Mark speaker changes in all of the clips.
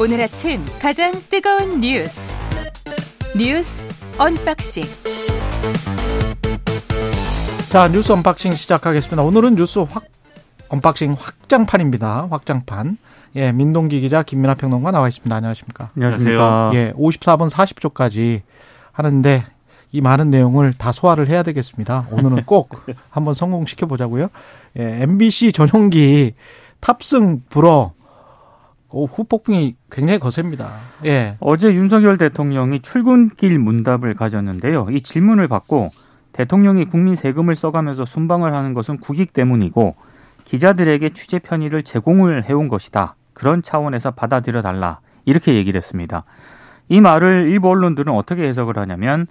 Speaker 1: 오늘 아침 가장 뜨거운 뉴스 뉴스 언박싱
Speaker 2: 자 뉴스 언박싱 시작하겠습니다. 오늘은 뉴스 확 언박싱 확장판입니다. 확장판. 예, 민동기 기자 김민아 평론가 나와 있습니다. 안녕하십니까?
Speaker 3: 안녕하십니까?
Speaker 2: 예, 54분 40초까지 하는데 이 많은 내용을 다 소화를 해야 되겠습니다. 오늘은 꼭 한번 성공시켜 보자고요. 예, MBC 전용기 탑승 불어 오, 후폭풍이 굉장히 거셉니다. 예.
Speaker 3: 어제 윤석열 대통령이 출근길 문답을 가졌는데요. 이 질문을 받고 대통령이 국민 세금을 써가면서 순방을 하는 것은 국익 때문이고 기자들에게 취재 편의를 제공을 해온 것이다. 그런 차원에서 받아들여 달라. 이렇게 얘기를 했습니다. 이 말을 일부 언론들은 어떻게 해석을 하냐면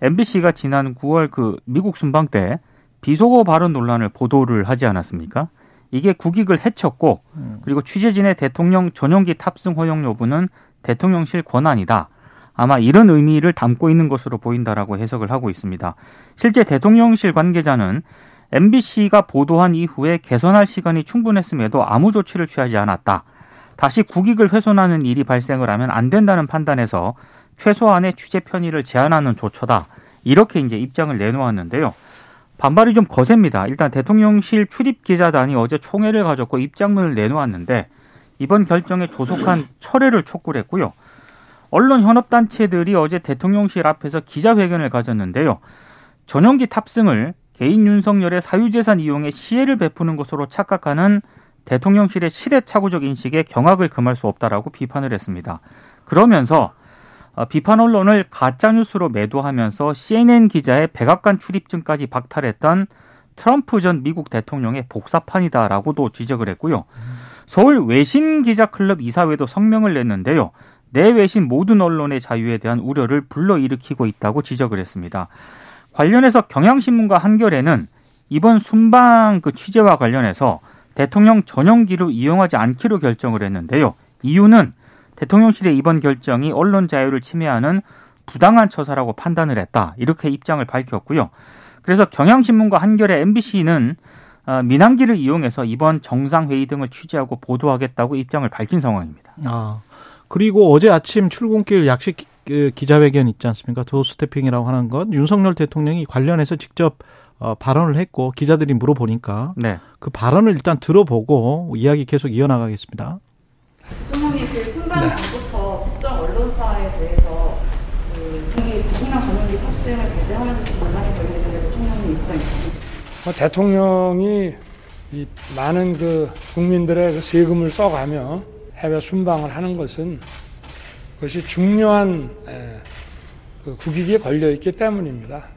Speaker 3: MBC가 지난 9월 그 미국 순방 때 비속어 발언 논란을 보도를 하지 않았습니까? 이게 국익을 해쳤고 그리고 취재진의 대통령 전용기 탑승 허용 여부는 대통령실 권한이다. 아마 이런 의미를 담고 있는 것으로 보인다라고 해석을 하고 있습니다. 실제 대통령실 관계자는 MBC가 보도한 이후에 개선할 시간이 충분했음에도 아무 조치를 취하지 않았다. 다시 국익을 훼손하는 일이 발생을 하면 안 된다는 판단에서 최소한의 취재 편의를 제한하는 조처다. 이렇게 이제 입장을 내놓았는데요. 반발이 좀 거셉니다. 일단 대통령실 출입 기자단이 어제 총회를 가졌고 입장문을 내놓았는데 이번 결정에 조속한 철회를 촉구를 했고요. 언론 현업 단체들이 어제 대통령실 앞에서 기자회견을 가졌는데요. 전용기 탑승을 개인 윤석열의 사유재산 이용에 시혜를 베푸는 것으로 착각하는 대통령실의 시대착오적 인식에 경악을 금할 수 없다라고 비판을 했습니다. 그러면서 어, 비판 언론을 가짜뉴스로 매도하면서 CNN 기자의 백악관 출입증까지 박탈했던 트럼프 전 미국 대통령의 복사판이다라고도 지적을 했고요. 서울 외신 기자 클럽 이사회도 성명을 냈는데요. 내 외신 모든 언론의 자유에 대한 우려를 불러일으키고 있다고 지적을 했습니다. 관련해서 경향신문과 한겨레는 이번 순방 그 취재와 관련해서 대통령 전용기를 이용하지 않기로 결정을 했는데요. 이유는 대통령실의 이번 결정이 언론 자유를 침해하는 부당한 처사라고 판단을 했다. 이렇게 입장을 밝혔고요. 그래서 경향신문과 한겨레 MBC는 어, 민항기를 이용해서 이번 정상회의 등을 취재하고 보도하겠다고 입장을 밝힌 상황입니다.
Speaker 2: 아, 그리고 어제 아침 출근길 약식 그 기자회견 있지 않습니까? 도스태핑이라고 하는 것 윤석열 대통령이 관련해서 직접 어, 발언을 했고 기자들이 물어보니까
Speaker 3: 네.
Speaker 2: 그 발언을 일단 들어보고 이야기 계속 이어나가겠습니다.
Speaker 4: 대통령이 그 순간 전부터 특정 언론사에 대해서 그 대통령 전용기 탑승을 배제하면서 좀 논란이 벌이는데 대통령의 입장이 있습니다.
Speaker 5: 뭐 대통령이 이 많은 그 국민들의 그 세금을 써가며 해외 순방을 하는 것은 그것이 중요한 에, 그 국익에 걸려 있기 때문입니다.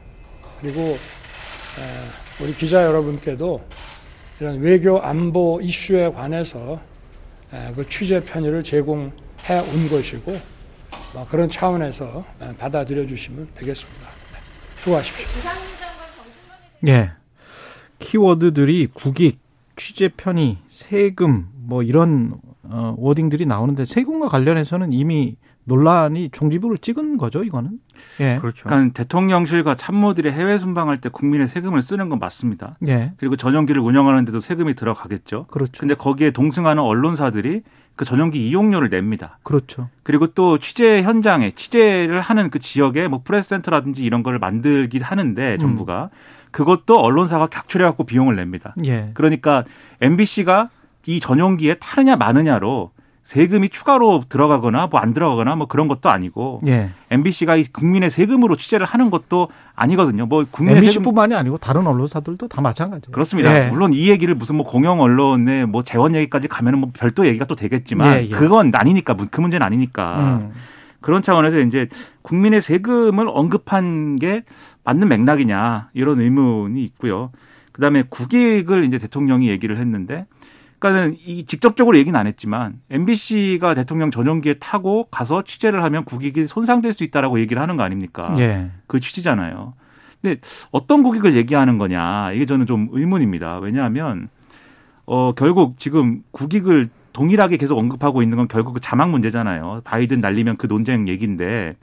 Speaker 5: 그리고 에, 우리 기자 여러분께도 이런 외교 안보 이슈에 관해서 에, 그 취재 편의를 제공 해 온 것이고 뭐 그런 차원에서 에, 받아들여 주시면 되겠습니다. 네, 수고하십시오.
Speaker 2: 예. 키워드들이 국익, 취재 편의, 세금 뭐 이런 어 워딩들이 나오는데 세금과 관련해서는 이미 논란이 종지부를 찍은 거죠, 이거는. 예.
Speaker 3: 그렇죠.
Speaker 6: 그러니까 대통령실과 참모들이 해외 순방할 때 국민의 세금을 쓰는 건 맞습니다.
Speaker 2: 예.
Speaker 6: 그리고 전용기를 운영하는데도 세금이 들어가겠죠.
Speaker 2: 그렇죠.
Speaker 6: 근데 거기에 동승하는 언론사들이 그 전용기 이용료를 냅니다.
Speaker 2: 그렇죠.
Speaker 6: 그리고 또 취재 현장에 취재를 하는 그 지역에 뭐 프레스 센터라든지 이런 거를 만들긴 하는데
Speaker 2: 음.
Speaker 6: 정부가 그것도 언론사가 객출해 갖고 비용을 냅니다.
Speaker 2: 예.
Speaker 6: 그러니까 MBC가 이 전용기에 타느냐 마느냐로 세금이 추가로 들어가거나 뭐 안 들어가거나 뭐 그런 것도 아니고
Speaker 2: 예.
Speaker 6: MBC가 이 국민의 세금으로 취재를 하는 것도 아니거든요. 뭐 국민의 세금
Speaker 2: MBC뿐만이 아니고 다른 언론사들도 다 마찬가지예요.
Speaker 6: 그렇습니다.
Speaker 2: 예.
Speaker 6: 물론 이 얘기를 무슨 뭐 공영 언론의 뭐 재원 얘기까지 가면은 뭐 별도 얘기가 또 되겠지만
Speaker 2: 예, 예.
Speaker 6: 그건 아니니까 그 문제는 아니니까
Speaker 2: 음.
Speaker 6: 그런 차원에서 이제 국민의 세금을 언급한 게 맞는 맥락이냐 이런 의문이 있고요. 그다음에 국익을 이제 대통령이 얘기를 했는데 그러니까는 이 직접적으로 얘기는 안 했지만 MBC가 대통령 전용기에 타고 가서 취재를 하면 국익이 손상될 수 있다라고 얘기를 하는 거 아닙니까?
Speaker 2: 예.
Speaker 6: 그 취지잖아요. 근데 어떤 국익을 얘기하는 거냐 이게 저는 좀 의문입니다. 왜냐하면 어 결국 지금 국익을 동일하게 계속 언급하고 있는 건 결국 그 자막 문제잖아요. 바이든 날리면 그 논쟁 얘기인데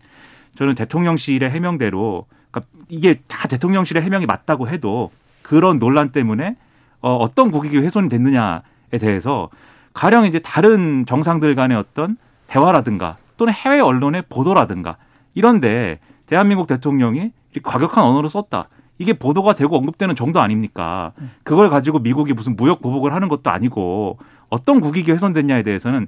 Speaker 6: 저는 대통령실의 해명대로 그러니까 이게 다 대통령실의 해명이 맞다고 해도 그런 논란 때문에 어 어떤 국익이 훼손이 됐느냐에 대해서 가령 이제 다른 정상들 간의 어떤 대화라든가 또는 해외 언론의 보도라든가 이런데 대한민국 대통령이 과격한 언어를 썼다. 이게 보도가 되고 언급되는 정도 아닙니까? 그걸 가지고 미국이 무슨 무역 보복을 하는 것도 아니고 어떤 국익이 훼손됐냐에 대해서는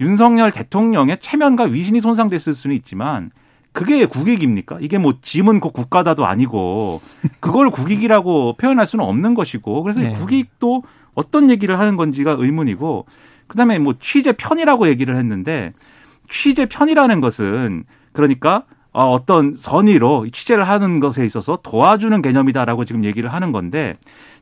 Speaker 6: 윤석열 대통령의 체면과 위신이 손상됐을 수는 있지만 그게 국익입니까? 이게 뭐 짐은 곧 국가다도 아니고 그걸 국익이라고 표현할 수는 없는 것이고 그래서
Speaker 2: 네.
Speaker 6: 국익도 어떤 얘기를 하는 건지가 의문이고 그다음에 뭐 취재 편이라고 얘기를 했는데 취재 편이라는 것은 그러니까 어, 어떤 선의로 취재를 하는 것에 있어서 도와주는 개념이다라고 지금 얘기를 하는 건데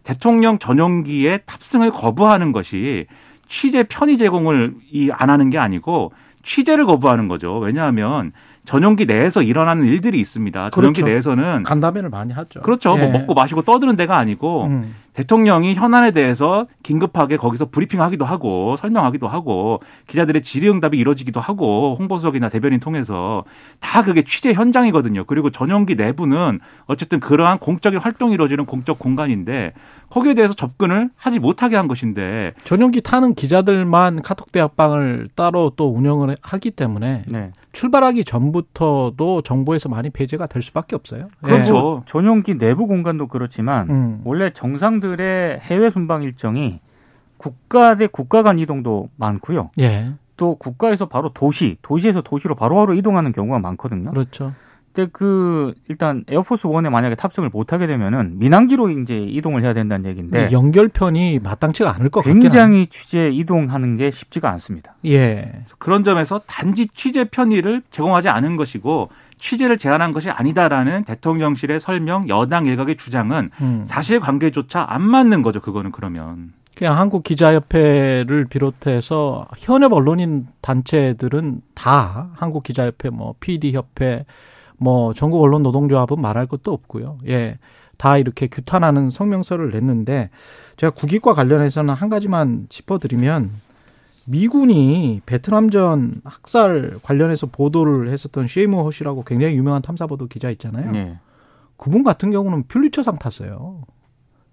Speaker 6: 대통령 전용기의 탑승을 거부하는 것이 취재 편의 제공을 이 안 하는 게 아니고 취재를 거부하는 거죠. 왜냐하면 전용기 내에서 일어나는 일들이 있습니다. 전용기
Speaker 2: 그렇죠.
Speaker 6: 내에서는
Speaker 2: 간담회를 많이 하죠.
Speaker 6: 그렇죠.
Speaker 2: 예.
Speaker 6: 뭐 먹고 마시고 떠드는 데가 아니고
Speaker 2: 음.
Speaker 6: 대통령이 현안에 대해서 긴급하게 거기서 브리핑하기도 하고 설명하기도 하고 기자들의 질의응답이 이루어지기도 하고 홍보수석이나 대변인 통해서 다 그게 취재 현장이거든요. 그리고 전용기 내부는 어쨌든 그러한 공적인 활동이 이루어지는 공적 공간인데 거기에 대해서 접근을 하지 못하게 한 것인데
Speaker 2: 전용기 타는 기자들만 카톡 대학방을 따로 또 운영을 하기 때문에
Speaker 3: 네.
Speaker 2: 출발하기 전부터도 정부에서 많이 배제가 될 수밖에 없어요.
Speaker 6: 그렇죠.
Speaker 3: 뭐 전용기 내부 공간도 그렇지만
Speaker 2: 예. 음.
Speaker 3: 원래 정상들의 해외 순방 일정이 국가 대 국가 간 이동도 많고요.
Speaker 2: 예.
Speaker 3: 또 국가에서 바로 도시, 도시에서 도시로 바로바로 이동하는 경우가 많거든요.
Speaker 2: 그렇죠.
Speaker 3: 근데 그 일단 에어포스 원에 만약에 탑승을 못 하게 되면은 민항기로 이제 이동을 해야 된다는 얘기인데
Speaker 2: 연결편이 마땅치가 않을 것 같긴
Speaker 3: 굉장히 취재 이동하는 게 쉽지가 않습니다.
Speaker 2: 한- 예.
Speaker 6: 그런 점에서 단지 취재 편의를 제공하지 않은 것이고 취재를 제한한 것이 아니다라는 대통령실의 설명 여당 일각의 주장은
Speaker 2: 음.
Speaker 6: 사실 관계조차 안 맞는 거죠. 그거는 그러면
Speaker 2: 그냥 한국 기자협회를 비롯해서 현업 언론인 단체들은 다 한국 기자협회, 뭐 PD 협회, 뭐 전국 언론 노동조합은 말할 것도 없고요. 예, 다 이렇게 규탄하는 성명서를 냈는데 제가 국익과 관련해서는 한 가지만 짚어드리면 미군이 베트남전 학살 관련해서 보도를 했었던 쉐이머 허시라고 굉장히 유명한 탐사보도 기자 있잖아요.
Speaker 3: 예.
Speaker 2: 그분 같은 경우는 퓰리처상 탔어요.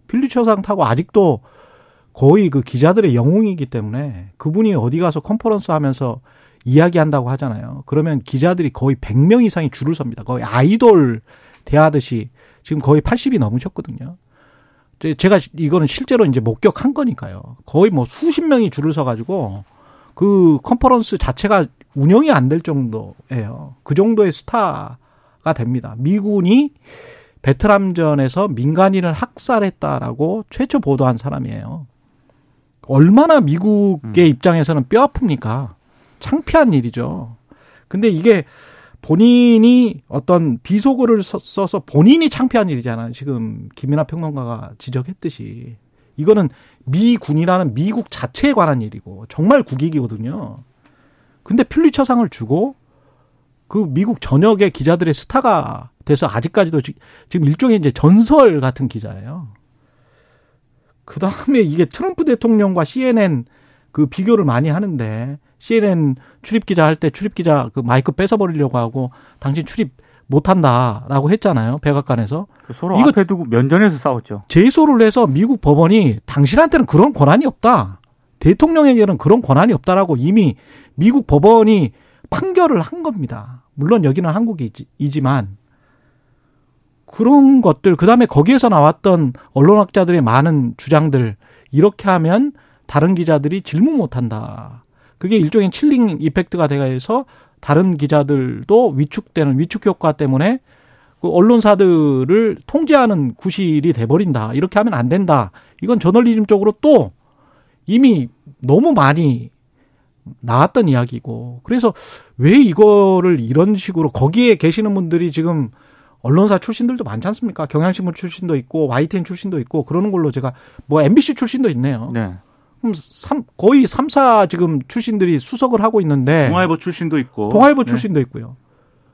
Speaker 2: 퓰리처상 타고 아직도 거의 그 기자들의 영웅이기 때문에 그분이 어디 가서 컨퍼런스 하면서 이야기한다고 하잖아요. 그러면 기자들이 거의 100명 이상이 줄을 섭니다. 거의 아이돌 대하듯이 지금 거의 80이 넘으셨거든요. 제- 제가 이거는 실제로 이제 목격한 거니까요. 거의 뭐 수십 명이 줄을 서가지고 그 컨퍼런스 자체가 운영이 안 될 정도예요. 그 정도의 스타가 됩니다. 미군이 베트남전에서 민간인을 학살했다라고 최초 보도한 사람이에요. 얼마나 미국의 입장에서는 뼈 아픕니까? 창피한 일이죠. 근데 이게 본인이 어떤 비속어를 써- 써서 본인이 창피한 일이잖아요. 지금 김민하 평론가가 지적했듯이. 이거는 미군이라는 미국 자체에 관한 일이고 정말 국익이거든요. 근데 퓰리처상을 주고 그 미국 전역의 기자들의 스타가 돼서 아직까지도 지- 지금 일종의 이제 전설 같은 기자예요. 그 다음에 이게 트럼프 대통령과 CNN 그 비교를 많이 하는데 CNN 출입 기자 할 때 출입 기자 그 마이크 뺏어버리려고 하고 당신 출입 못한다라고 했잖아요. 백악관에서
Speaker 3: 그 서로
Speaker 2: 이거-
Speaker 3: 앞에 두고 면전에서 싸웠죠.
Speaker 2: 제소를 해서 미국 법원이 당신한테는 그런 권한이 없다. 대통령에게는 그런 권한이 없다라고 이미 미국 법원이 판결을 한 겁니다. 물론 여기는 한국이지만 그런 것들 그다음에 거기에서 나왔던 언론학자들의 많은 주장들 이렇게 하면 다른 기자들이 질문 못 한다. 그게 일종의 칠링 이펙트가 돼서 다른 기자들도 위축되는 위축 효과 때문에 그 언론사들을 통제하는 구실이 돼버린다. 이렇게 하면 안 된다. 이건 저널리즘 쪽으로 또 이미 너무 많이 나왔던 이야기고. 그래서 왜 이거를 이런 식으로 거기에 계시는 분들이 지금 언론사 출신들도 많지 않습니까? 경향신문 출신도 있고 YTN 출신도 있고 그러는 걸로 제가 뭐 MBC 출신도 있네요.
Speaker 3: 네.
Speaker 2: 그럼 삼 거의 삼사 지금 출신들이 수석을 하고 있는데
Speaker 6: 동아일보 출신도 있고
Speaker 2: 네. 동아일보
Speaker 6: 네.
Speaker 2: 출신도 있고요.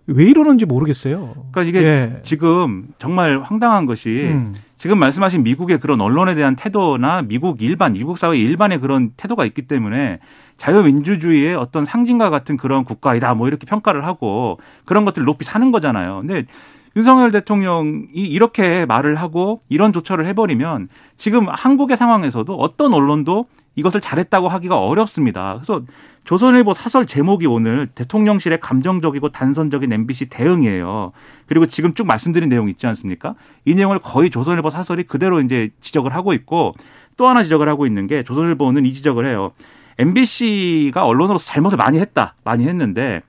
Speaker 2: 왜 이러는지 모르겠어요.
Speaker 6: 그러니까 이게
Speaker 2: 예.
Speaker 6: 지금 정말 황당한 것이
Speaker 2: 음.
Speaker 6: 지금 말씀하신 미국의 그런 언론에 대한 태도나 미국 일반, 미국 사회 일반의 그런 태도가 있기 때문에 자유민주주의의 어떤 상징과 같은 그런 국가이다 뭐 이렇게 평가를 하고 그런 것들을 높이 사는 거잖아요. 근데 윤석열 대통령이 이렇게 말을 하고 이런 조처를 해버리면 지금 한국의 상황에서도 어떤 언론도 이것을 잘했다고 하기가 어렵습니다. 그래서 조선일보 사설 제목이 오늘 대통령실의 감정적이고 단선적인 MBC 대응이에요. 그리고 지금 쭉 말씀드린 내용 있지 않습니까? 이 내용을 거의 조선일보 사설이 그대로 이제 지적을 하고 있고 또 하나 지적을 하고 있는 게 조선일보는 이 지적을 해요. MBC가 언론으로서 잘못을 많이 했다. 많이 했는데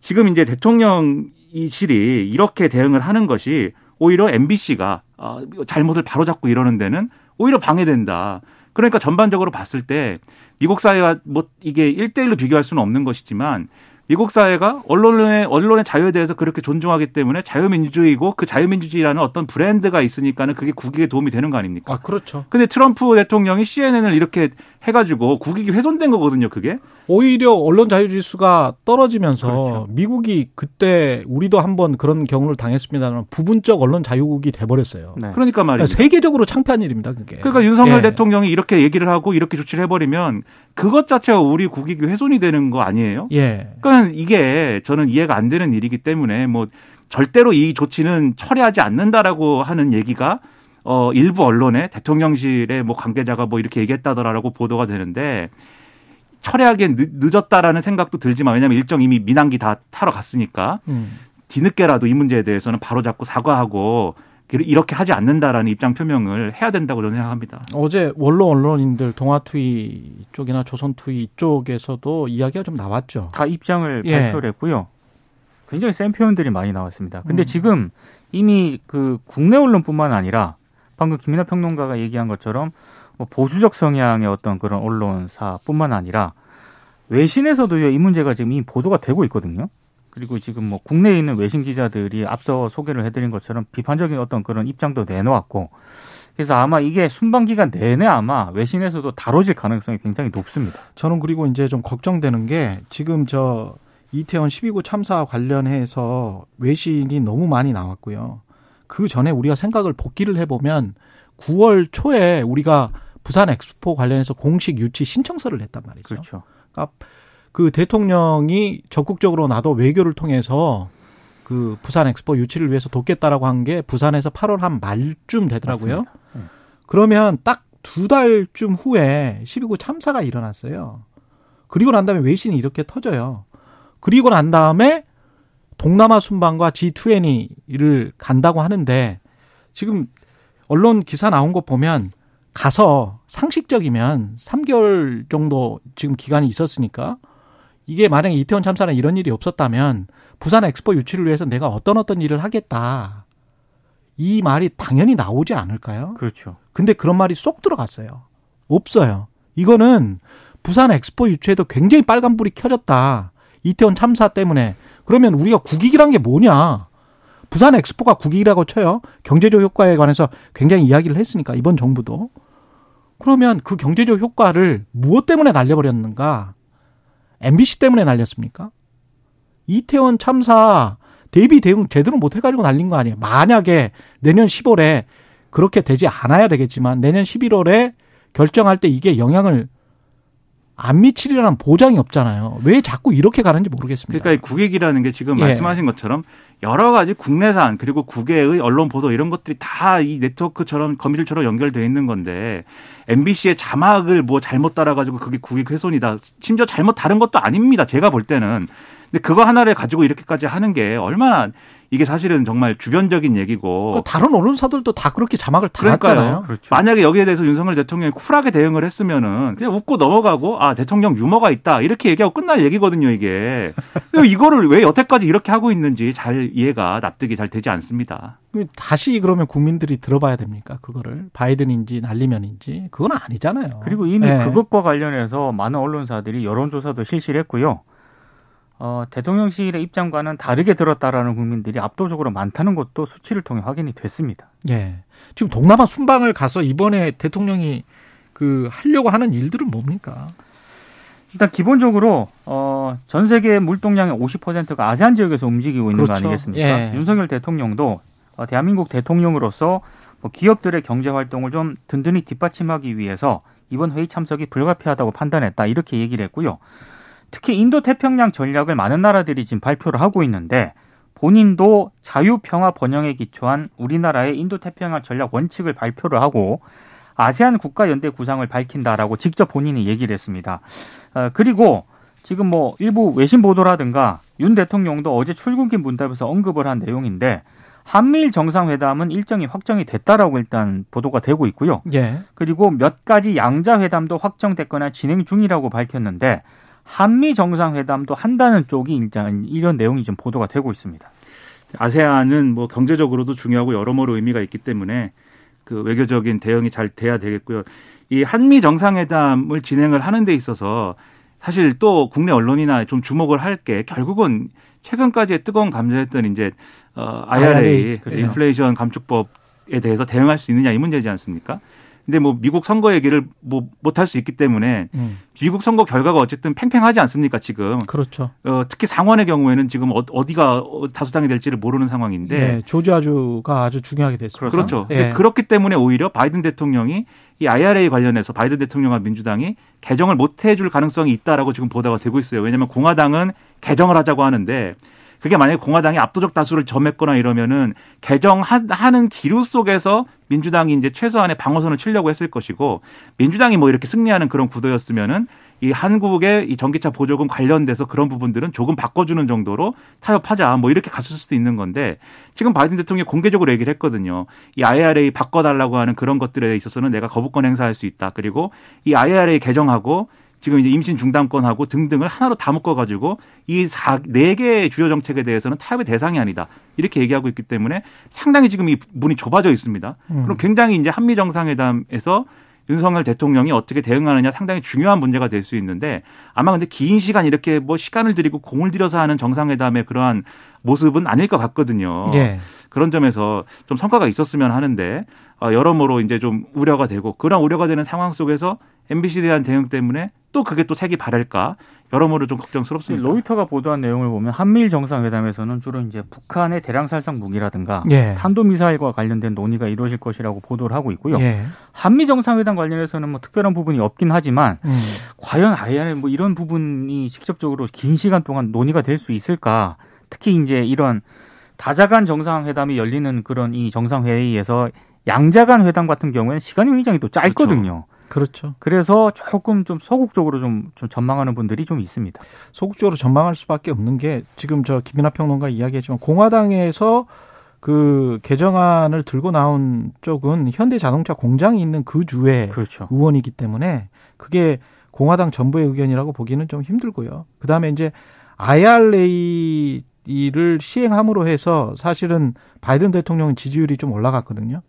Speaker 6: 지금 이제 대통령실이 이렇게 대응을 하는 것이 오히려 MBC가 어, 잘못을 바로잡고 이러는 데는 오히려 방해된다. 그러니까 전반적으로 봤을 때 미국 사회와 뭐 이게 일대일로 비교할 수는 없는 것이지만 미국 사회가 언론의 언론의 자유에 대해서 그렇게 존중하기 때문에 자유민주주의고 그 자유민주주의라는 어떤 브랜드가 있으니까는 그게 국익에 도움이 되는 거 아닙니까?
Speaker 2: 아, 그렇죠.
Speaker 6: 근데 트럼프 대통령이 CNN을 이렇게 해가지고 국익이 훼손된 거거든요, 그게.
Speaker 2: 오히려 언론 자유 지수가 떨어지면서
Speaker 6: 그렇죠.
Speaker 2: 미국이 그때 우리도 한번 그런 경우를 당했습니다만 부분적 언론 자유국이 돼버렸어요.
Speaker 3: 네.
Speaker 6: 그러니까 말이죠.
Speaker 2: 그러니까 세계적으로 창피한 일입니다, 그게.
Speaker 6: 그러니까 윤석열
Speaker 2: 예.
Speaker 6: 대통령이 이렇게 얘기를 하고 이렇게 조치를 해버리면 그것 자체가 우리 국익이 훼손이 되는 거 아니에요?
Speaker 2: 예.
Speaker 6: 그러니까 이게 저는 이해가 안 되는 일이기 때문에 뭐 절대로 이 조치는 처리하지 않는다라고 하는 얘기가 어 일부 언론에 대통령실의 뭐 관계자가 뭐 이렇게 얘기했다더라라고 보도가 되는데 처리하기엔 늦, 늦었다라는 생각도 들지만 왜냐하면 일정 이미 민항기 다 타러 갔으니까
Speaker 2: 음.
Speaker 6: 뒤늦게라도 이 문제에 대해서는 바로잡고 사과하고 이렇게 하지 않는다라는 입장 표명을 해야 된다고 저는 생각합니다.
Speaker 2: 어제 원로 언론인들 동아투이 쪽이나 조선투이 이쪽에서도 이야기가 좀 나왔죠.
Speaker 3: 다 입장을
Speaker 2: 예.
Speaker 3: 발표를 했고요. 굉장히 센 표현들이 많이 나왔습니다. 근데
Speaker 2: 음.
Speaker 3: 지금 이미 그 국내 언론뿐만 아니라 방금 김민하 평론가가 얘기한 것처럼 뭐 보수적 성향의 어떤 그런 언론사뿐만 아니라 외신에서도 이 문제가 지금 이미 보도가 되고 있거든요. 그리고 지금 뭐 국내에 있는 외신 기자들이 앞서 소개를 해드린 것처럼 비판적인 어떤 그런 입장도 내놓았고 그래서 아마 이게 순방 기간 내내 아마 외신에서도 다뤄질 가능성이 굉장히 높습니다.
Speaker 2: 저는 그리고 이제 좀 걱정되는 게 지금 저 이태원 12구 참사 관련해서 외신이 너무 많이 나왔고요. 그 전에 우리가 생각을 복기를 해보면 9월 초에 우리가 부산 엑스포 관련해서 공식 유치 신청서를 냈단 말이죠.
Speaker 3: 그렇죠.
Speaker 2: 그러니까 그 대통령이 적극적으로 나도 외교를 통해서 그 부산 엑스포 유치를 위해서 돕겠다라고 한 게 부산에서 8월 한 말쯤 되더라고요.
Speaker 3: 네.
Speaker 2: 그러면 딱 두 달쯤 후에 12구 참사가 일어났어요. 그리고 난 다음에 외신이 이렇게 터져요. 그리고 난 다음에 동남아 순방과 G20를 간다고 하는데 지금 언론 기사 나온 거 보면 가서 상식적이면 3개월 정도 지금 기간이 있었으니까 이게 만약에 이태원 참사나 이런 일이 없었다면 부산 엑스포 유치를 위해서 내가 어떤 어떤 일을 하겠다. 이 말이 당연히 나오지 않을까요?
Speaker 3: 그렇죠.
Speaker 2: 근데 그런 말이 쏙 들어갔어요. 없어요. 이거는 부산 엑스포 유치에도 굉장히 빨간불이 켜졌다. 이태원 참사 때문에. 그러면 우리가 국익이란 게 뭐냐? 부산 엑스포가 국익이라고 쳐요. 경제적 효과에 관해서 굉장히 이야기를 했으니까 이번 정부도. 그러면 그 경제적 효과를 무엇 때문에 날려버렸는가? MBC 때문에 날렸습니까? 이태원 참사 대비 대응 제대로 못 해가지고 날린 거 아니에요. 만약에 내년 10월에 그렇게 되지 않아야 되겠지만 내년 11월에 결정할 때 이게 영향을 안 미치리라는 보장이 없잖아요. 왜 자꾸 이렇게 가는지 모르겠습니다.
Speaker 6: 그러니까 이 국익이라는 게 지금
Speaker 2: 예.
Speaker 6: 말씀하신 것처럼 여러 가지 국내산 그리고 국외의 언론 보도 이런 것들이 다 이 네트워크처럼 거미줄처럼 연결돼 있는 건데 MBC의 자막을 뭐 잘못 따라가지고 그게 국익 훼손이다. 심지어 잘못 다른 것도 아닙니다. 제가 볼 때는. 근데 그거 하나를 가지고 이렇게까지 하는 게 얼마나 이게 사실은 정말 주변적인 얘기고
Speaker 2: 그 다른 언론사들도 다 그렇게 자막을. 달았잖아요.
Speaker 3: 그렇죠.
Speaker 6: 만약에 여기에 대해서 윤석열 대통령이 쿨하게 대응을 했으면은 그냥 웃고 넘어가고 아 대통령 유머가 있다 이렇게 얘기하고 끝날 얘기거든요 이게 근데 이거를 왜 여태까지 이렇게 하고 있는지 잘 이해가 납득이 잘 되지 않습니다.
Speaker 2: 다시 그러면 국민들이 들어봐야 됩니까? 그거를 바이든인지 날리면인지 그건 아니잖아요.
Speaker 3: 그리고 이미
Speaker 2: 예.
Speaker 3: 그것과 관련해서 많은 언론사들이 여론조사도 실시를 했고요. 어, 대통령실의 입장과는 다르게 들었다라는 국민들이 압도적으로 많다는 것도 수치를 통해 확인이 됐습니다.
Speaker 2: 예. 지금 동남아 순방을 가서 이번에 대통령이 그 하려고 하는 일들은 뭡니까?
Speaker 3: 일단 기본적으로 어, 전 세계 물동량의 50%가 아세안 지역에서 움직이고 있는 거
Speaker 2: 그렇죠.
Speaker 3: 아니겠습니까?
Speaker 2: 예.
Speaker 3: 윤석열 대통령도 어, 대한민국 대통령으로서 뭐 기업들의 경제 활동을 좀 든든히 뒷받침하기 위해서 이번 회의 참석이 불가피하다고 판단했다 이렇게 얘기를 했고요. 특히 인도 태평양 전략을 많은 나라들이 지금 발표를 하고 있는데 본인도 자유 평화 번영에 기초한 우리나라의 인도 태평양 전략 원칙을 발표를 하고 아세안 국가 연대 구상을 밝힌다라고 직접 본인이 얘기를 했습니다. 어, 그리고 지금 뭐 일부 외신 보도라든가 윤 대통령도 어제 출국인 문답에서 언급을 한 내용인데 한미일 정상회담은 일정이 확정이 됐다라고 일단 보도가 되고 있고요.
Speaker 2: 예.
Speaker 3: 그리고 몇 가지 양자 회담도 확정됐거나 진행 중이라고 밝혔는데 한미 정상회담도 한다는 쪽이 일단 이런 내용이 좀 보도가 되고 있습니다.
Speaker 6: 아세안은 뭐 경제적으로도 중요하고 여러모로 의미가 있기 때문에 그 외교적인 대응이 잘 돼야 되겠고요. 이 한미 정상회담을 진행을 하는 데 있어서 사실 또 국내 언론이나 좀 주목을 할 게 결국은 최근까지의 뜨거운 감자였던 이제 어 IRA,
Speaker 2: IRA,
Speaker 3: 그렇죠.
Speaker 6: 인플레이션 감축법에 대해서 대응할 수 있느냐 이 문제지 않습니까? 근데 뭐 미국 선거 얘기를 뭐 못할 수 있기 때문에
Speaker 2: 음.
Speaker 6: 미국 선거 결과가 어쨌든 팽팽하지 않습니까 지금?
Speaker 2: 그렇죠.
Speaker 6: 어, 특히 상원의 경우에는 지금 어- 어디가 다수당이 될지를 모르는 상황인데
Speaker 2: 예. 조지아주가 아주 중요하게 됐습니다.
Speaker 6: 그렇죠.
Speaker 2: 예.
Speaker 6: 근데 그렇기 때문에 오히려 바이든 대통령이 이 IRA 관련해서 바이든 대통령과 민주당이 개정을 못 해줄 가능성이 있다라고 지금 보도가 되고 있어요. 왜냐하면 공화당은 개정을 하자고 하는데 그게 만약에 공화당이 압도적 다수를 점했거나 이러면은 개정하는 기류 속에서 민주당이 이제 최소한의 방어선을 치려고 했을 것이고 민주당이 뭐 이렇게 승리하는 그런 구도였으면은 이 한국의 이 전기차 보조금 관련돼서 그런 부분들은 조금 바꿔주는 정도로 타협하자 뭐 이렇게 갔을 수도 있는 건데 지금 바이든 대통령이 공개적으로 얘기를 했거든요. 이 IRA 바꿔달라고 하는 그런 것들에 있어서는 내가 거부권 행사할 수 있다. 그리고 이 IRA 개정하고 지금 이제 임신 중단권하고 등등을 하나로 다 묶어가지고 이네 개의 주요 정책에 대해서는 타협의 대상이 아니다 이렇게 얘기하고 있기 때문에 상당히 지금 이 문이 좁아져 있습니다.
Speaker 2: 음.
Speaker 6: 그럼 굉장히 이제 한미 정상회담에서 윤석열 대통령이 어떻게 대응하느냐 상당히 중요한 문제가 될 수 있는데 아마 근데 긴 시간 이렇게 뭐 시간을 들이고 공을 들여서 하는 정상회담의 그러한 모습은 아닐 것 같거든요.
Speaker 2: 예.
Speaker 6: 그런 점에서 좀 성과가 있었으면 하는데 어, 여러모로 이제 좀 우려가 되고 그런 우려가 되는 상황 속에서 MBC에 대한 대응 때문에 또 그게 또 색이 바랄까 여러모로 좀 걱정스럽습니다.
Speaker 3: 로이터가 보도한 내용을 보면 한미일 정상회담에서는 주로 이제 북한의 대량살상 무기라든가
Speaker 2: 예.
Speaker 3: 탄도미사일과 관련된 논의가 이루어질 것이라고 보도를 하고 있고요.
Speaker 2: 예.
Speaker 3: 한미 정상회담 관련해서는 뭐 특별한 부분이 없긴 하지만
Speaker 2: 음.
Speaker 3: 과연 아예 뭐 이런 부분이 직접적으로 긴 시간 동안 논의가 될 수 있을까? 특히 이제 이런 다자간 정상회담이 열리는 그런 이 정상회의에서 양자간 회담 같은 경우에는 시간이 굉장히 또 짧거든요.
Speaker 2: 그렇죠.
Speaker 3: 그래서 조금 좀 소극적으로 좀, 좀 전망하는 분들이 좀 있습니다.
Speaker 2: 소극적으로 전망할 수밖에 없는 게 지금 저 김이나 평론가 이야기했지만 공화당에서 그 개정안을 들고 나온 쪽은 현대자동차 공장이 있는 그 주의
Speaker 3: 그렇죠.
Speaker 2: 의원이기 때문에 그게 공화당 전부의 의견이라고 보기는 좀 힘들고요. 그다음에 이제 IRA를 시행함으로 해서 사실은 바이든 대통령 지지율이 좀 올라갔거든요.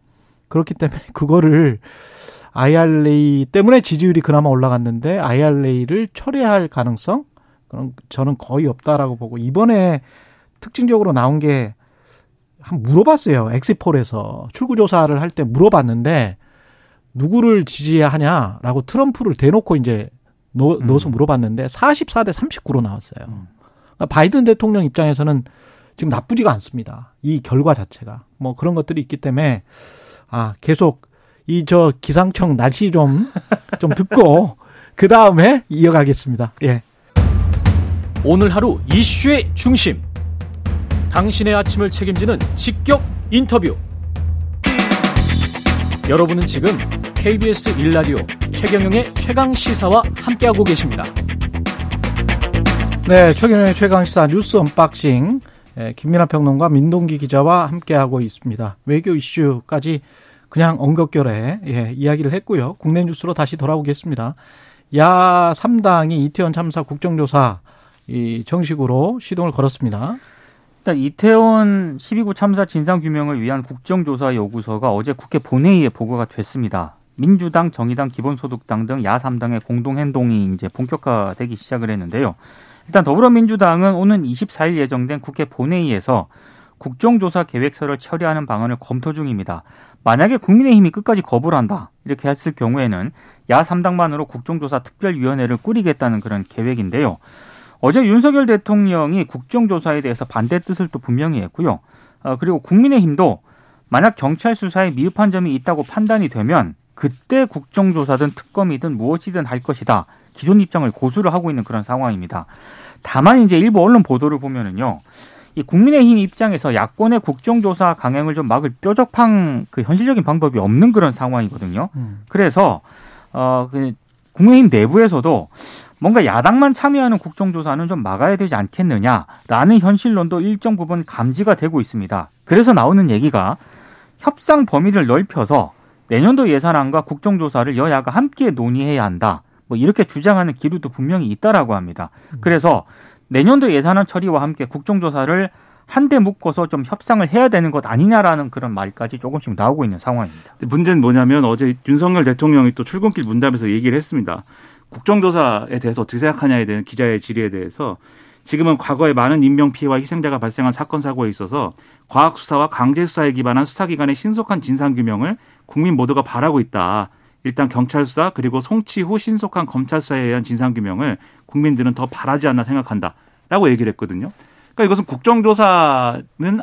Speaker 2: 그렇기 때문에 그거를 IRA 때문에 지지율이 그나마 올라갔는데 IRA를 철회할 가능성 그런 저는 거의 없다라고 보고 이번에 특징적으로 나온 게 한 물어봤어요. 엑시폴에서 출구 조사를 할 때 물어봤는데 누구를 지지하냐라고 해야 트럼프를 대놓고 이제 넣,
Speaker 3: 음.
Speaker 2: 넣어서 물어봤는데 44대 39로 나왔어요.
Speaker 3: 음.
Speaker 2: 그러니까 바이든 대통령 입장에서는 지금 나쁘지가 않습니다. 이 결과 자체가 뭐 그런 것들이 있기 때문에 아 계속 이 저 기상청 날씨 좀 좀 듣고 그 다음에 이어가겠습니다. 예.
Speaker 7: 오늘 하루 이슈의 중심. 당신의 아침을 책임지는 직격 인터뷰. 여러분은 지금 KBS 일라디오 최경영의 최강 시사와 함께하고 계십니다.
Speaker 2: 네, 최경영의 최강 시사 뉴스 언박싱 예, 김민아 평론가 민동기 기자와 함께하고 있습니다. 외교 이슈까지 그냥 엉겁결에 예, 이야기를 했고요. 국내 뉴스로 다시 돌아오겠습니다. 야 3당이 이태원 참사 국정조사 이 정식으로 시동을 걸었습니다.
Speaker 3: 일단 이태원 12구 참사 진상 규명을 위한 국정조사 요구서가 어제 국회 본회의에 보고가 됐습니다. 민주당, 정의당, 기본소득당 등 야 3당의 공동 행동이 이제 본격화되기 시작을 했는데요. 일단 더불어민주당은 오는 24일 예정된 국회 본회의에서 국정조사 계획서를 처리하는 방안을 검토 중입니다. 만약에 국민의힘이 끝까지 거부를 한다 이렇게 했을 경우에는 야 3당만으로 국정조사 특별위원회를 꾸리겠다는 그런 계획인데요. 어제 윤석열 대통령이 국정조사에 대해서 반대 뜻을 또 분명히 했고요. 어, 그리고 국민의힘도 만약 경찰 수사에 미흡한 점이 있다고 판단이 되면 그때 국정조사든 특검이든 무엇이든 할 것이다. 기존 입장을 고수를 하고 있는 그런 상황입니다. 다만 이제 일부 언론 보도를 보면은요. 이 국민의힘 입장에서 야권의 국정조사 강행을 좀 막을 뾰족한 그 현실적인 방법이 없는 그런 상황이거든요.
Speaker 2: 음.
Speaker 3: 그래서 어그 국민의힘 내부에서도 뭔가 야당만 참여하는 국정조사는 좀 막아야 되지 않겠느냐라는 현실론도 일정 부분 감지가 되고 있습니다. 그래서 나오는 얘기가 협상 범위를 넓혀서 내년도 예산안과 국정조사를 여야가 함께 논의해야 한다. 뭐 이렇게 주장하는 기류도 분명히 있다라고 합니다. 그래서 내년도 예산안 처리와 함께 국정조사를 한데 묶어서 좀 협상을 해야 되는 것 아니냐라는 그런 말까지 조금씩 나오고 있는 상황입니다.
Speaker 6: 문제는 뭐냐면 어제 윤석열 대통령이 또 출근길 문답에서 얘기를 했습니다. 국정조사에 대해서 어떻게 생각하냐에 대한 기자의 질의에 대해서 지금은 과거에 많은 인명 피해와 희생자가 발생한 사건 사고에 있어서 과학 수사와 강제 수사에 기반한 수사기관의 신속한 진상 규명을 국민 모두가 바라고 있다. 일단 경찰 수사 그리고 송치 후 신속한 검찰 수사에 의한 진상 규명을 국민들은 더 바라지 않나 생각한다라고 얘기를 했거든요. 그러니까 이것은 국정조사는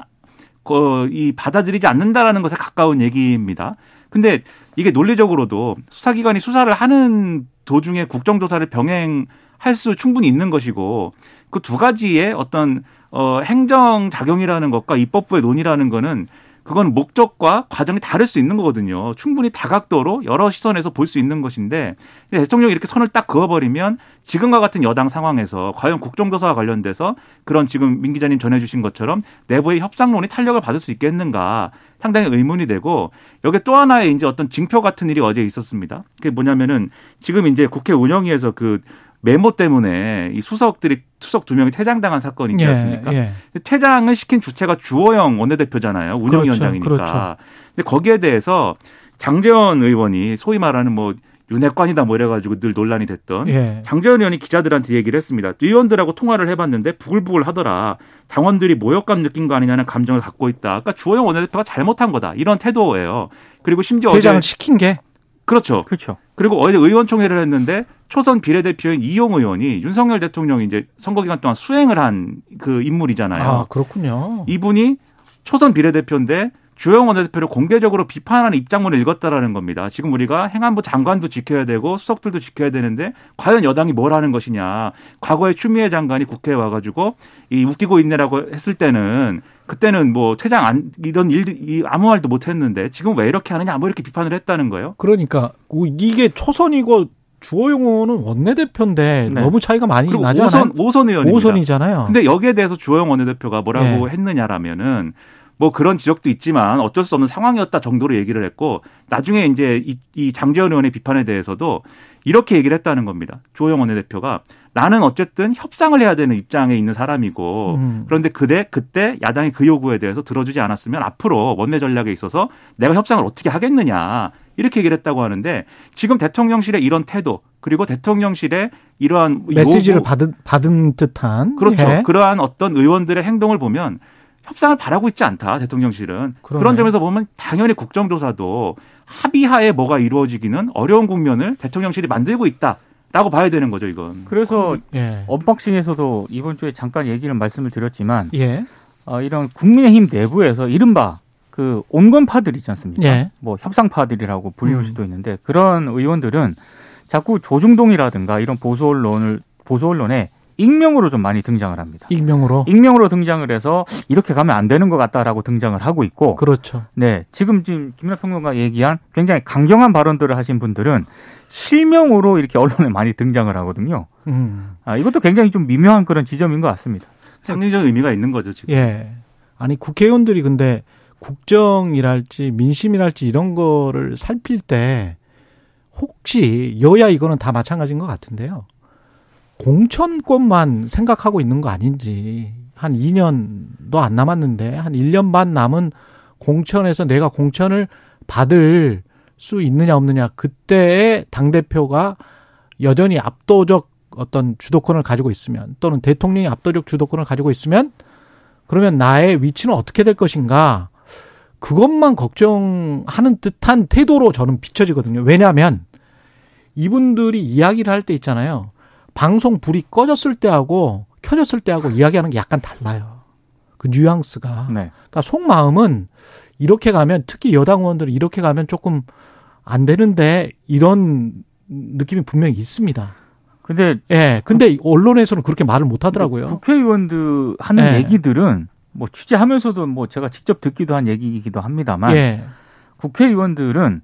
Speaker 6: 어, 이 받아들이지 않는다라는 것에 가까운 얘기입니다. 근데 이게 논리적으로도 수사기관이 수사를 하는 도중에 국정조사를 병행할 수 충분히 있는 것이고 그 두 가지의 어떤 어 행정 작용이라는 것과 입법부의 논의라는 거는 그건 목적과 과정이 다를 수 있는 거거든요. 충분히 다각도로 여러 시선에서 볼 수 있는 것인데 대통령이 이렇게 선을 딱 그어버리면 지금과 같은 여당 상황에서 과연 국정조사와 관련돼서 그런 지금 민 기자님 전해주신 것처럼 내부의 협상론이 탄력을 받을 수 있겠는가 상당히 의문이 되고 여기 또 하나의 이제 어떤 징표 같은 일이 어제 있었습니다. 그게 뭐냐면은 지금 이제 국회 운영위에서 그 메모 때문에 이 수석들이 수석 두 명이 퇴장당한 사건이 있지 않습니까?
Speaker 2: 예, 예.
Speaker 6: 퇴장을 시킨 주체가 주호영 원내대표잖아요. 운영위원장이니까.
Speaker 2: 그렇죠, 그렇죠.
Speaker 6: 근데 거기에 대해서 장재원 의원이 소위 말하는 뭐 윤핵관이다 뭐 이래가지고 늘 논란이 됐던
Speaker 2: 예.
Speaker 6: 장재원 의원이 기자들한테 얘기를 했습니다. 의원들하고 통화를 해봤는데 부글부글 하더라. 당원들이 모욕감 느낀 거 아니냐는 감정을 갖고 있다. 그러니까 주호영 원내대표가 잘못한 거다. 이런 태도예요. 그리고 심지어
Speaker 2: 퇴장을
Speaker 6: 어제
Speaker 2: 시킨 게
Speaker 6: 그렇죠.
Speaker 3: 그렇죠.
Speaker 6: 그리고 어제 의원총회를 했는데 초선 비례대표인 이용 의원이 윤석열 대통령이 이제 선거 기간 동안 수행을 한 그 인물이잖아요.
Speaker 2: 아, 그렇군요.
Speaker 6: 이분이 초선 비례대표인데 주영 원내대표를 공개적으로 비판하는 입장문을 읽었다라는 겁니다. 지금 우리가 행안부 장관도 지켜야 되고 수석들도 지켜야 되는데 과연 여당이 뭘 하는 것이냐. 과거에 추미애 장관이 국회에 와가지고 이 웃기고 있네라고 했을 때는 그때는 뭐 퇴장 안 이런 이 아무 말도 못 했는데 지금 왜 이렇게 하느냐 뭐 이렇게 비판을 했다는 거예요.
Speaker 2: 그러니까 이게 초선이고 주호영 의원은 원내대표인데
Speaker 3: 네.
Speaker 2: 너무 차이가 많이
Speaker 6: 그리고
Speaker 2: 나지
Speaker 6: 오선
Speaker 2: 않아요?
Speaker 6: 오선 의원입니다.
Speaker 2: 오선이잖아요.
Speaker 6: 근데 여기에 대해서 주호영 원내대표가 뭐라고
Speaker 2: 예.
Speaker 6: 했느냐라면은 뭐 그런 지적도 있지만 어쩔 수 없는 상황이었다 정도로 얘기를 했고 나중에 이제 이, 이 장재원 의원의 비판에 대해서도 이렇게 얘기를 했다는 겁니다. 주호영 원내대표가 나는 어쨌든 협상을 해야 되는 입장에 있는 사람이고
Speaker 2: 음.
Speaker 6: 그런데 그대 그때 야당의 그 요구에 대해서 들어주지 않았으면 앞으로 원내 전략에 있어서 내가 협상을 어떻게 하겠느냐 이렇게 얘기를 했다고 하는데 지금 대통령실의 이런 태도 그리고 대통령실의 이러한
Speaker 2: 메시지를
Speaker 6: 요구,
Speaker 2: 받은 받은 듯한
Speaker 6: 그렇죠.
Speaker 2: 예.
Speaker 6: 그러한 어떤 의원들의 행동을 보면 협상을 바라고 있지 않다 대통령실은
Speaker 2: 그러네.
Speaker 6: 그런 점에서 보면 당연히 국정조사도 합의하에 뭐가 이루어지기는 어려운 국면을 대통령실이 만들고 있다 라고 봐야 되는 거죠 이건.
Speaker 3: 그래서
Speaker 2: 예.
Speaker 3: 언박싱에서도 이번 주에 잠깐 얘기를 말씀을 드렸지만
Speaker 2: 예.
Speaker 3: 어, 이런 국민의힘 내부에서 이른바 그 온건파들 있지 않습니까?
Speaker 2: 예. 음.
Speaker 3: 뭐 협상파들이라고 불리울 수도 있는데 그런 의원들은 자꾸 조중동이라든가 이런 보수 언론을 보수 언론에 익명으로 좀 많이 등장을 합니다.
Speaker 2: 익명으로.
Speaker 3: 익명으로 등장을 해서 이렇게 가면 안 되는 것 같다라고 등장을 하고 있고
Speaker 2: 그렇죠.
Speaker 3: 네, 지금 지금 김민하 평론가 얘기한 굉장히 강경한 발언들을 하신 분들은 실명으로 이렇게 언론에 많이 등장을 하거든요.
Speaker 2: 음.
Speaker 3: 아, 이것도 굉장히 좀 미묘한 그런 지점인 것 같습니다.
Speaker 6: 상징적 의미가 있는 거죠 지금.
Speaker 2: 예. 아니 국회의원들이 근데 국정이랄지 민심이랄지 이런 거를 살필 때 혹시 여야 이거는 다 마찬가지인 것 같은데요. 공천권만 생각하고 있는 거 아닌지 한 2년도 안 남았는데 한 1년 반 남은 공천에서 내가 공천을 받을 수 있느냐 없느냐 그때의 당 대표가 여전히 압도적 어떤 주도권을 가지고 있으면 또는 대통령이 압도적 주도권을 가지고 있으면 그러면 나의 위치는 어떻게 될 것인가 그것만 걱정하는 듯한 태도로 저는 비춰지거든요. 왜냐하면 이분들이 이야기를 할 때 있잖아요. 방송 불이 꺼졌을 때하고 켜졌을 때하고 이야기하는 게 약간 달라요. 그 뉘앙스가.
Speaker 3: 네.
Speaker 2: 그러니까 속마음은 이렇게 가면 특히 여당 의원들은 이렇게 가면 조금 안 되는데 이런 느낌이 분명히 있습니다.
Speaker 3: 근데
Speaker 2: 예. 근데 언론에서는 그렇게 말을 못 하더라고요.
Speaker 3: 국회의원들 하는
Speaker 2: 네.
Speaker 3: 얘기들은 뭐 취재하면서도 뭐 제가 직접 듣기도 한 얘기이기도 합니다만
Speaker 2: 예.
Speaker 3: 국회의원들은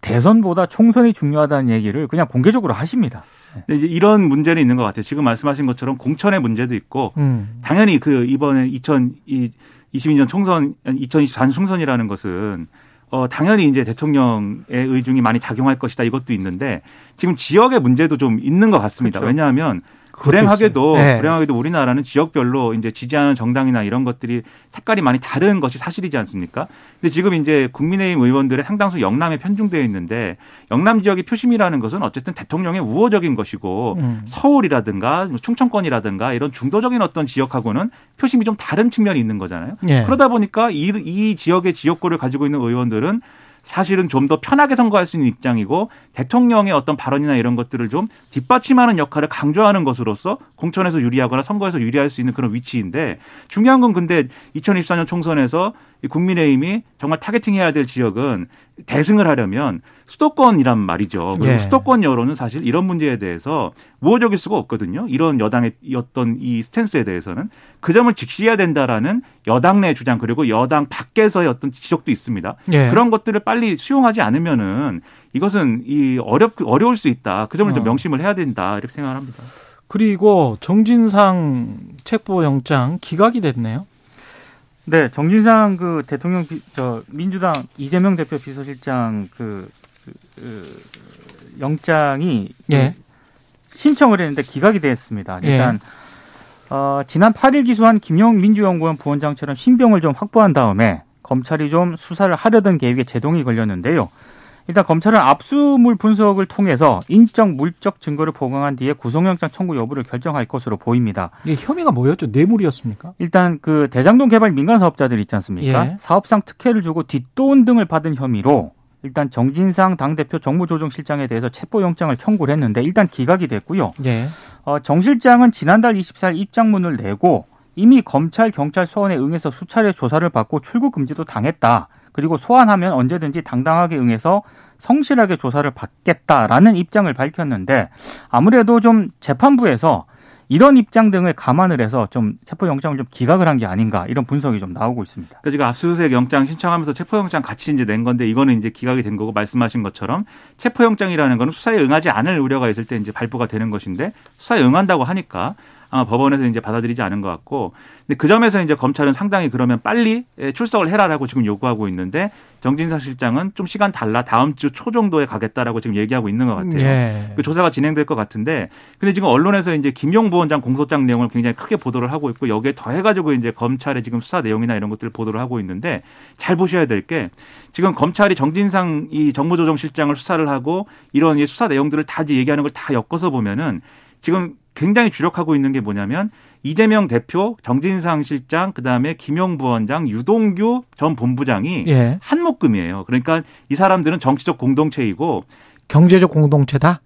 Speaker 3: 대선보다 총선이 중요하다는 얘기를 그냥 공개적으로 하십니다.
Speaker 6: 근데 이제 이런 문제는 있는 것 같아요. 지금 말씀하신 것처럼 공천의 문제도 있고
Speaker 2: 음.
Speaker 6: 당연히 그 이번에 2022년 총선, 2024년 총선이라는 것은 어 당연히 이제 대통령의 의중이 많이 작용할 것이다 이것도 있는데 지금 지역의 문제도 좀 있는 것 같습니다.
Speaker 3: 그렇죠.
Speaker 6: 왜냐하면 불행하게도.
Speaker 2: 네.
Speaker 6: 불행하게도 우리나라는 지역별로 이제 지지하는 정당이나 이런 것들이 색깔이 많이 다른 것이 사실이지 않습니까? 근데 지금 이제 국민의힘 의원들의 상당수 영남에 편중되어 있는데 영남 지역의 표심이라는 것은 어쨌든 대통령의 우호적인 것이고
Speaker 2: 음.
Speaker 6: 서울이라든가 충청권이라든가 이런 중도적인 어떤 지역하고는 표심이 좀 다른 측면이 있는 거잖아요.
Speaker 2: 예.
Speaker 6: 그러다 보니까 이, 이 지역의 지역구를 가지고 있는 의원들은 사실은 좀 더 편하게 선거할 수 있는 입장이고 대통령의 어떤 발언이나 이런 것들을 좀 뒷받침하는 역할을 강조하는 것으로서 공천에서 유리하거나 선거에서 유리할 수 있는 그런 위치인데 중요한 건 근데 2024년 총선에서 이 국민의힘이 정말 타겟팅해야 될 지역은 대승을 하려면 수도권이란 말이죠. 그리고
Speaker 2: 예.
Speaker 6: 수도권 여론은 사실 이런 문제에 대해서 우호적일 수가 없거든요. 이런 여당의 어떤 이 스탠스에 대해서는 그 점을 직시해야 된다라는 여당 내 주장 그리고 여당 밖에서의 어떤 지적도 있습니다.
Speaker 2: 예.
Speaker 6: 그런 것들을 빨리 수용하지 않으면은 이것은 이 어렵 어려울 수 있다. 그 점을 좀
Speaker 2: 어.
Speaker 6: 명심을 해야 된다 이렇게 생각을 합니다.
Speaker 2: 그리고 정진상 체포영장 기각이 됐네요.
Speaker 3: 네, 정진상 그 대통령 비, 저 민주당 이재명 대표 비서실장 그, 그, 그 영장이
Speaker 2: 예.
Speaker 3: 그 신청을 했는데 기각이 됐습니다.
Speaker 2: 예.
Speaker 3: 일단 어, 지난 8일 기소한 김용 민주연구원 부원장처럼 신병을 좀 확보한 다음에 검찰이 좀 수사를 하려던 계획에 제동이 걸렸는데요. 일단 검찰은 압수물 분석을 통해서 인적 물적 증거를 보강한 뒤에 구속영장 청구 여부를 결정할 것으로 보입니다.
Speaker 2: 이게 혐의가 뭐였죠? 뇌물이었습니까?
Speaker 3: 일단 그 대장동 개발 민간 사업자들 있지 않습니까?
Speaker 2: 예.
Speaker 3: 사업상 특혜를 주고 뒷돈 등을 받은 혐의로 일단 정진상 당대표 정무조정실장에 대해서 체포영장을 청구를 했는데 일단 기각이 됐고요.
Speaker 2: 예.
Speaker 3: 어, 정 실장은 지난달 24일 입장문을 내고 이미 검찰, 경찰 소환에 응해서 수차례 조사를 받고 출국 금지도 당했다. 그리고 소환하면 언제든지 당당하게 응해서 성실하게 조사를 받겠다라는 입장을 밝혔는데 아무래도 좀 재판부에서 이런 입장 등을 감안을 해서 좀 체포영장을 좀 기각을 한 게 아닌가 이런 분석이 좀 나오고 있습니다.
Speaker 6: 그러니까 지금 압수수색 영장 신청하면서 체포영장 같이 이제 낸 건데 이거는 이제 기각이 된 거고 말씀하신 것처럼 체포영장이라는 거는 수사에 응하지 않을 우려가 있을 때 이제 발부가 되는 것인데 수사에 응한다고 하니까 아마 법원에서 이제 받아들이지 않은 것 같고 근데 그 점에서 이제 검찰은 상당히 그러면 빨리 예, 출석을 해라라고 지금 요구하고 있는데 정진상 실장은 좀 시간 달라 다음 주 초 정도에 가겠다라고 지금 얘기하고 있는 것 같아요.
Speaker 2: 예.
Speaker 6: 그 조사가 진행될 것 같은데 근데 지금 언론에서 이제 김용 부원장 공소장 내용을 굉장히 크게 보도를 하고 있고 여기에 더해가지고 이제 검찰의 지금 수사 내용이나 이런 것들을 보도를 하고 있는데 잘 보셔야 될 게 지금 검찰이 정진상 이 정무조정실장을 수사를 하고 이런 이 수사 내용들을 다 얘기하는 걸 다 엮어서 보면은 지금 굉장히 주력하고 있는 게 뭐냐면 이재명 대표, 정진상 실장, 그다음에 김용 부원장, 유동규 전 본부장이
Speaker 2: 예.
Speaker 6: 한 묶음이에요. 그러니까 이 사람들은 정치적 공동체이고
Speaker 2: 경제적 공동체다.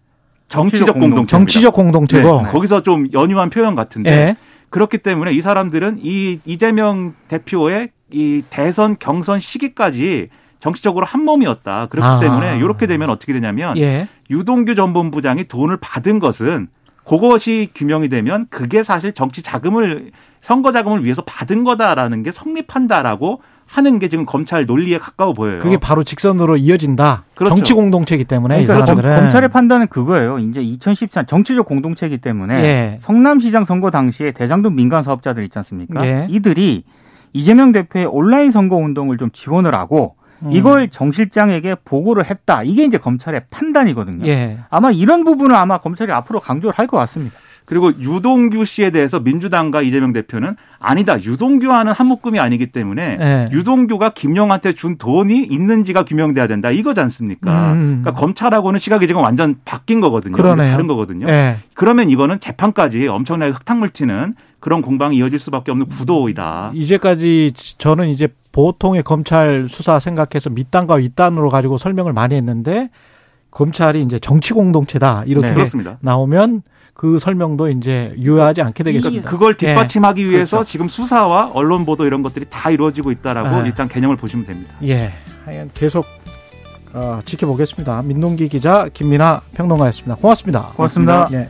Speaker 6: 정치적
Speaker 3: 정치적
Speaker 6: 공동체.
Speaker 2: 정치적 공동체고.
Speaker 6: 네, 거기서 좀 연유한 표현 같은데
Speaker 2: 예.
Speaker 6: 그렇기 때문에 이 사람들은 이 이재명 대표의 이 대선 경선 시기까지 정치적으로 한 몸이었다. 그렇기
Speaker 2: 아.
Speaker 6: 때문에 이렇게 되면 어떻게 되냐면
Speaker 2: 예.
Speaker 6: 유동규 전 본부장이 돈을 받은 것은 그것이 규명이 되면 그게 사실 정치 자금을 선거 자금을 위해서 받은 거다라는 게 성립한다라고 하는 게 지금 검찰 논리에 가까워 보여요.
Speaker 2: 그게 바로 직선으로 이어진다.
Speaker 6: 그렇죠.
Speaker 2: 정치 공동체이기 때문에 이
Speaker 3: 그러니까 검-
Speaker 2: 사람들은
Speaker 3: 검 찰의 판단은 그거예요. 이제 2014 정치적 공동체이기 때문에
Speaker 2: 예.
Speaker 3: 성남시장 선거 당시에 대장동 민간 사업자들 있지 않습니까?
Speaker 2: 예.
Speaker 3: 이들이 이재명 대표의 온라인 선거 운동을 좀 지원을 하고
Speaker 2: 음.
Speaker 3: 이걸 정 실장에게 보고를 했다. 이게 이제 검찰의 판단이거든요.
Speaker 2: 예.
Speaker 3: 아마 이런 부분을 아마 검찰이 앞으로 강조를 할 것 같습니다.
Speaker 6: 그리고 유동규 씨에 대해서 민주당과 이재명 대표는 아니다. 유동규와는 한 묶음이 아니기 때문에
Speaker 2: 예.
Speaker 6: 유동규가 김용한테 준 돈이 있는지가 규명돼야 된다. 이거지 않습니까?
Speaker 2: 음.
Speaker 6: 그러니까 검찰하고는 시각이 지금 완전 바뀐 거거든요.
Speaker 2: 그러네요.
Speaker 6: 다른 거거든요.
Speaker 2: 예.
Speaker 6: 그러면 이거는 재판까지 엄청나게 흙탕물 튀는 그런 공방이 이어질 수밖에 없는 구도이다.
Speaker 2: 이제까지 저는 이제 보통의 검찰 수사 생각해서 밑단과 윗단으로 가지고 설명을 많이 했는데 검찰이 이제 정치 공동체다 이렇게
Speaker 3: 네.
Speaker 2: 나오면 그 설명도 이제 유효하지 않게 되겠습니다.
Speaker 6: 그걸 뒷받침하기 위해서
Speaker 3: 그렇죠.
Speaker 6: 지금 수사와 언론 보도 이런 것들이 다 이루어지고 있다라고
Speaker 2: 아.
Speaker 6: 일단 개념을 보시면 됩니다.
Speaker 2: 예, 하여간 계속 어, 지켜보겠습니다. 민동기 기자 김민아 평론가였습니다. 고맙습니다.
Speaker 3: 고맙습니다.
Speaker 2: 예.